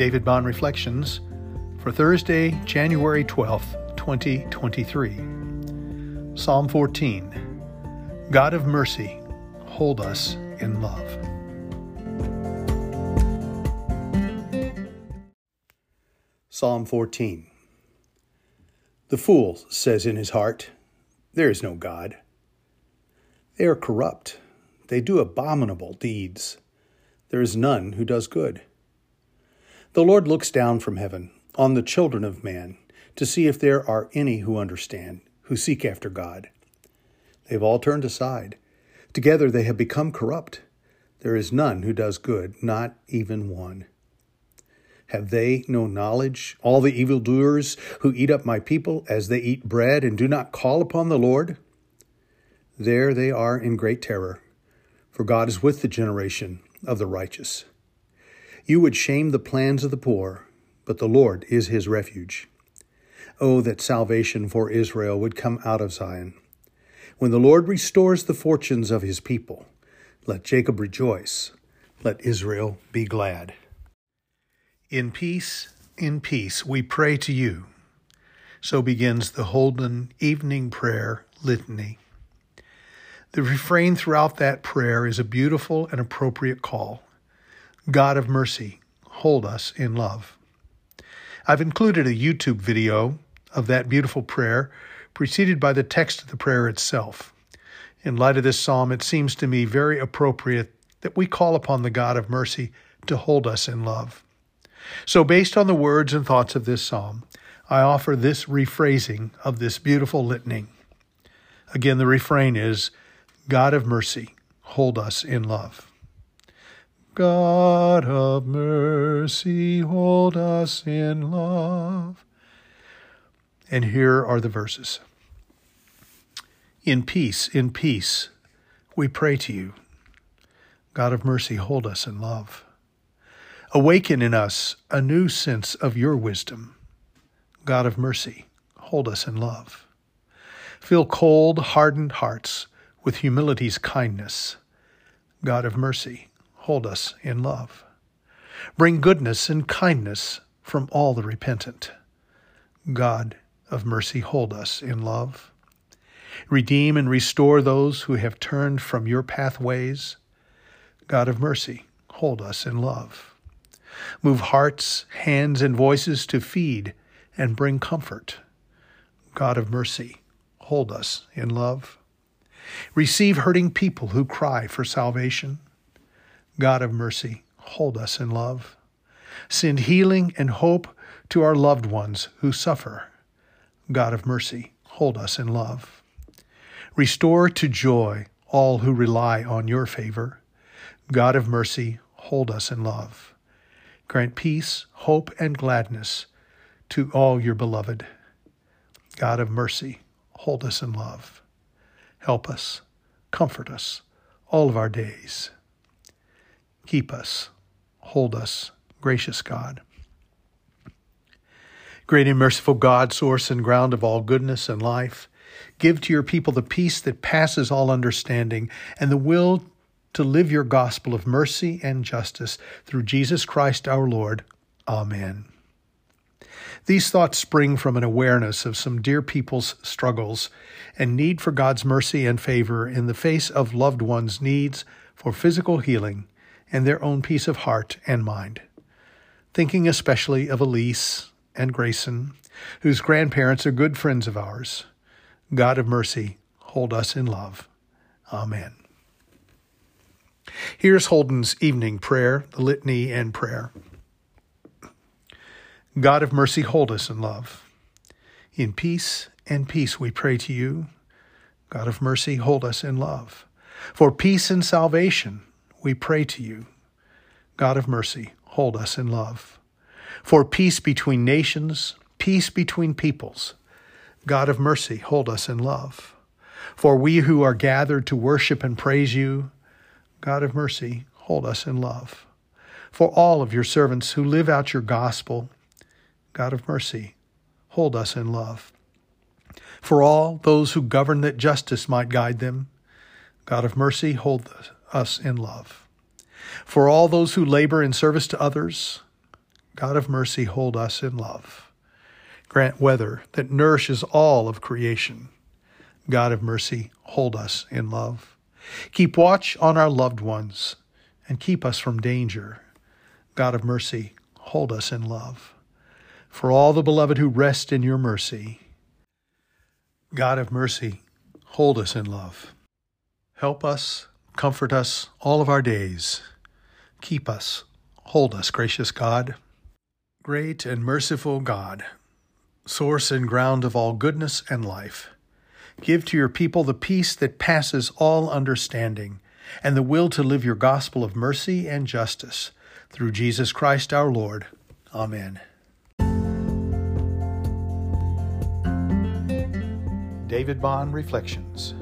David Bond Reflections for Thursday, January 12th, 2023. Psalm 14 God of mercy, hold us in love. Psalm 14 The fool says in his heart, There is no God. They are corrupt, they do abominable deeds. There is none who does good. The Lord looks down from heaven on the children of man to see if there are any who understand, who seek after God. They have all turned aside. Together they have become corrupt. There is none who does good, not even one. Have they no knowledge, all the evildoers who eat up my people as they eat bread and do not call upon the Lord? There they are in great terror, for God is with the generation of the righteous. You would shame the plans of the poor, but the Lord is his refuge. Oh, that salvation for Israel would come out of Zion. When the Lord restores the fortunes of his people, let Jacob rejoice, let Israel be glad. In peace, in peace, we pray to you. So begins the Holden Evening Prayer Litany. The refrain throughout that prayer is a beautiful and appropriate call God of mercy, hold us in love. I've included a YouTube video of that beautiful prayer, preceded by the text of the prayer itself. In light of this psalm, it seems to me very appropriate that we call upon the God of mercy to hold us in love. So, based on the words and thoughts of this psalm, I offer this rephrasing of this beautiful litany. Again, the refrain is God of mercy, hold us in love. God of mercy, hold us in love. And here are the verses. In peace, in peace, we pray to you. God of mercy, hold us in love. Awaken in us a new sense of your wisdom. God of mercy, hold us in love. Fill cold, hardened hearts with humility's kindness. God of mercy, hold us in love. Bring goodness and kindness from all the repentant. God of mercy, hold us in love. Redeem and restore those who have turned from your pathways. God of mercy, hold us in love. Move hearts, hands, and voices to feed and bring comfort. God of mercy, hold us in love. Receive hurting people who cry for salvation. God of mercy, hold us in love. Send healing and hope to our loved ones who suffer. God of mercy, hold us in love. Restore to joy all who rely on your favor. God of mercy, hold us in love. Grant peace, hope, and gladness to all your beloved. God of mercy, hold us in love. Help us, comfort us all of our days. Keep us, hold us, gracious God. Great and merciful God, source and ground of all goodness and life, give to your people the peace that passes all understanding and the will to live your gospel of mercy and justice through Jesus Christ our Lord. Amen. These thoughts spring from an awareness of some dear people's struggles and need for God's mercy and favor in the face of loved ones' needs for physical healing and their own peace of heart and mind. Thinking especially of Elise and Grayson, whose grandparents are good friends of ours. God of mercy, hold us in love. Amen. Here's Holden's evening prayer, the litany and prayer. God of mercy, hold us in love. In peace and peace we pray to you. God of mercy, hold us in love. For peace and salvation we pray to you. God of mercy, hold us in love. For peace between nations, peace between peoples. God of mercy, hold us in love. For we who are gathered to worship and praise you, God of mercy, hold us in love. For all of your servants who live out your gospel, God of mercy, hold us in love. For all those who govern that justice might guide them, God of mercy, hold us in love. For all those who labor in service to others, God of mercy, hold us in love. Grant weather that nourishes all of creation. God of mercy, hold us in love. Keep watch on our loved ones and keep us from danger. God of mercy, hold us in love. For all the beloved who rest in your mercy, God of mercy, hold us in love. Help us, comfort us all of our days. Keep us, hold us, gracious God. Great and merciful God, source and ground of all goodness and life, give to your people the peace that passes all understanding and the will to live your gospel of mercy and justice. Through Jesus Christ our Lord. Amen. David Bond Reflections.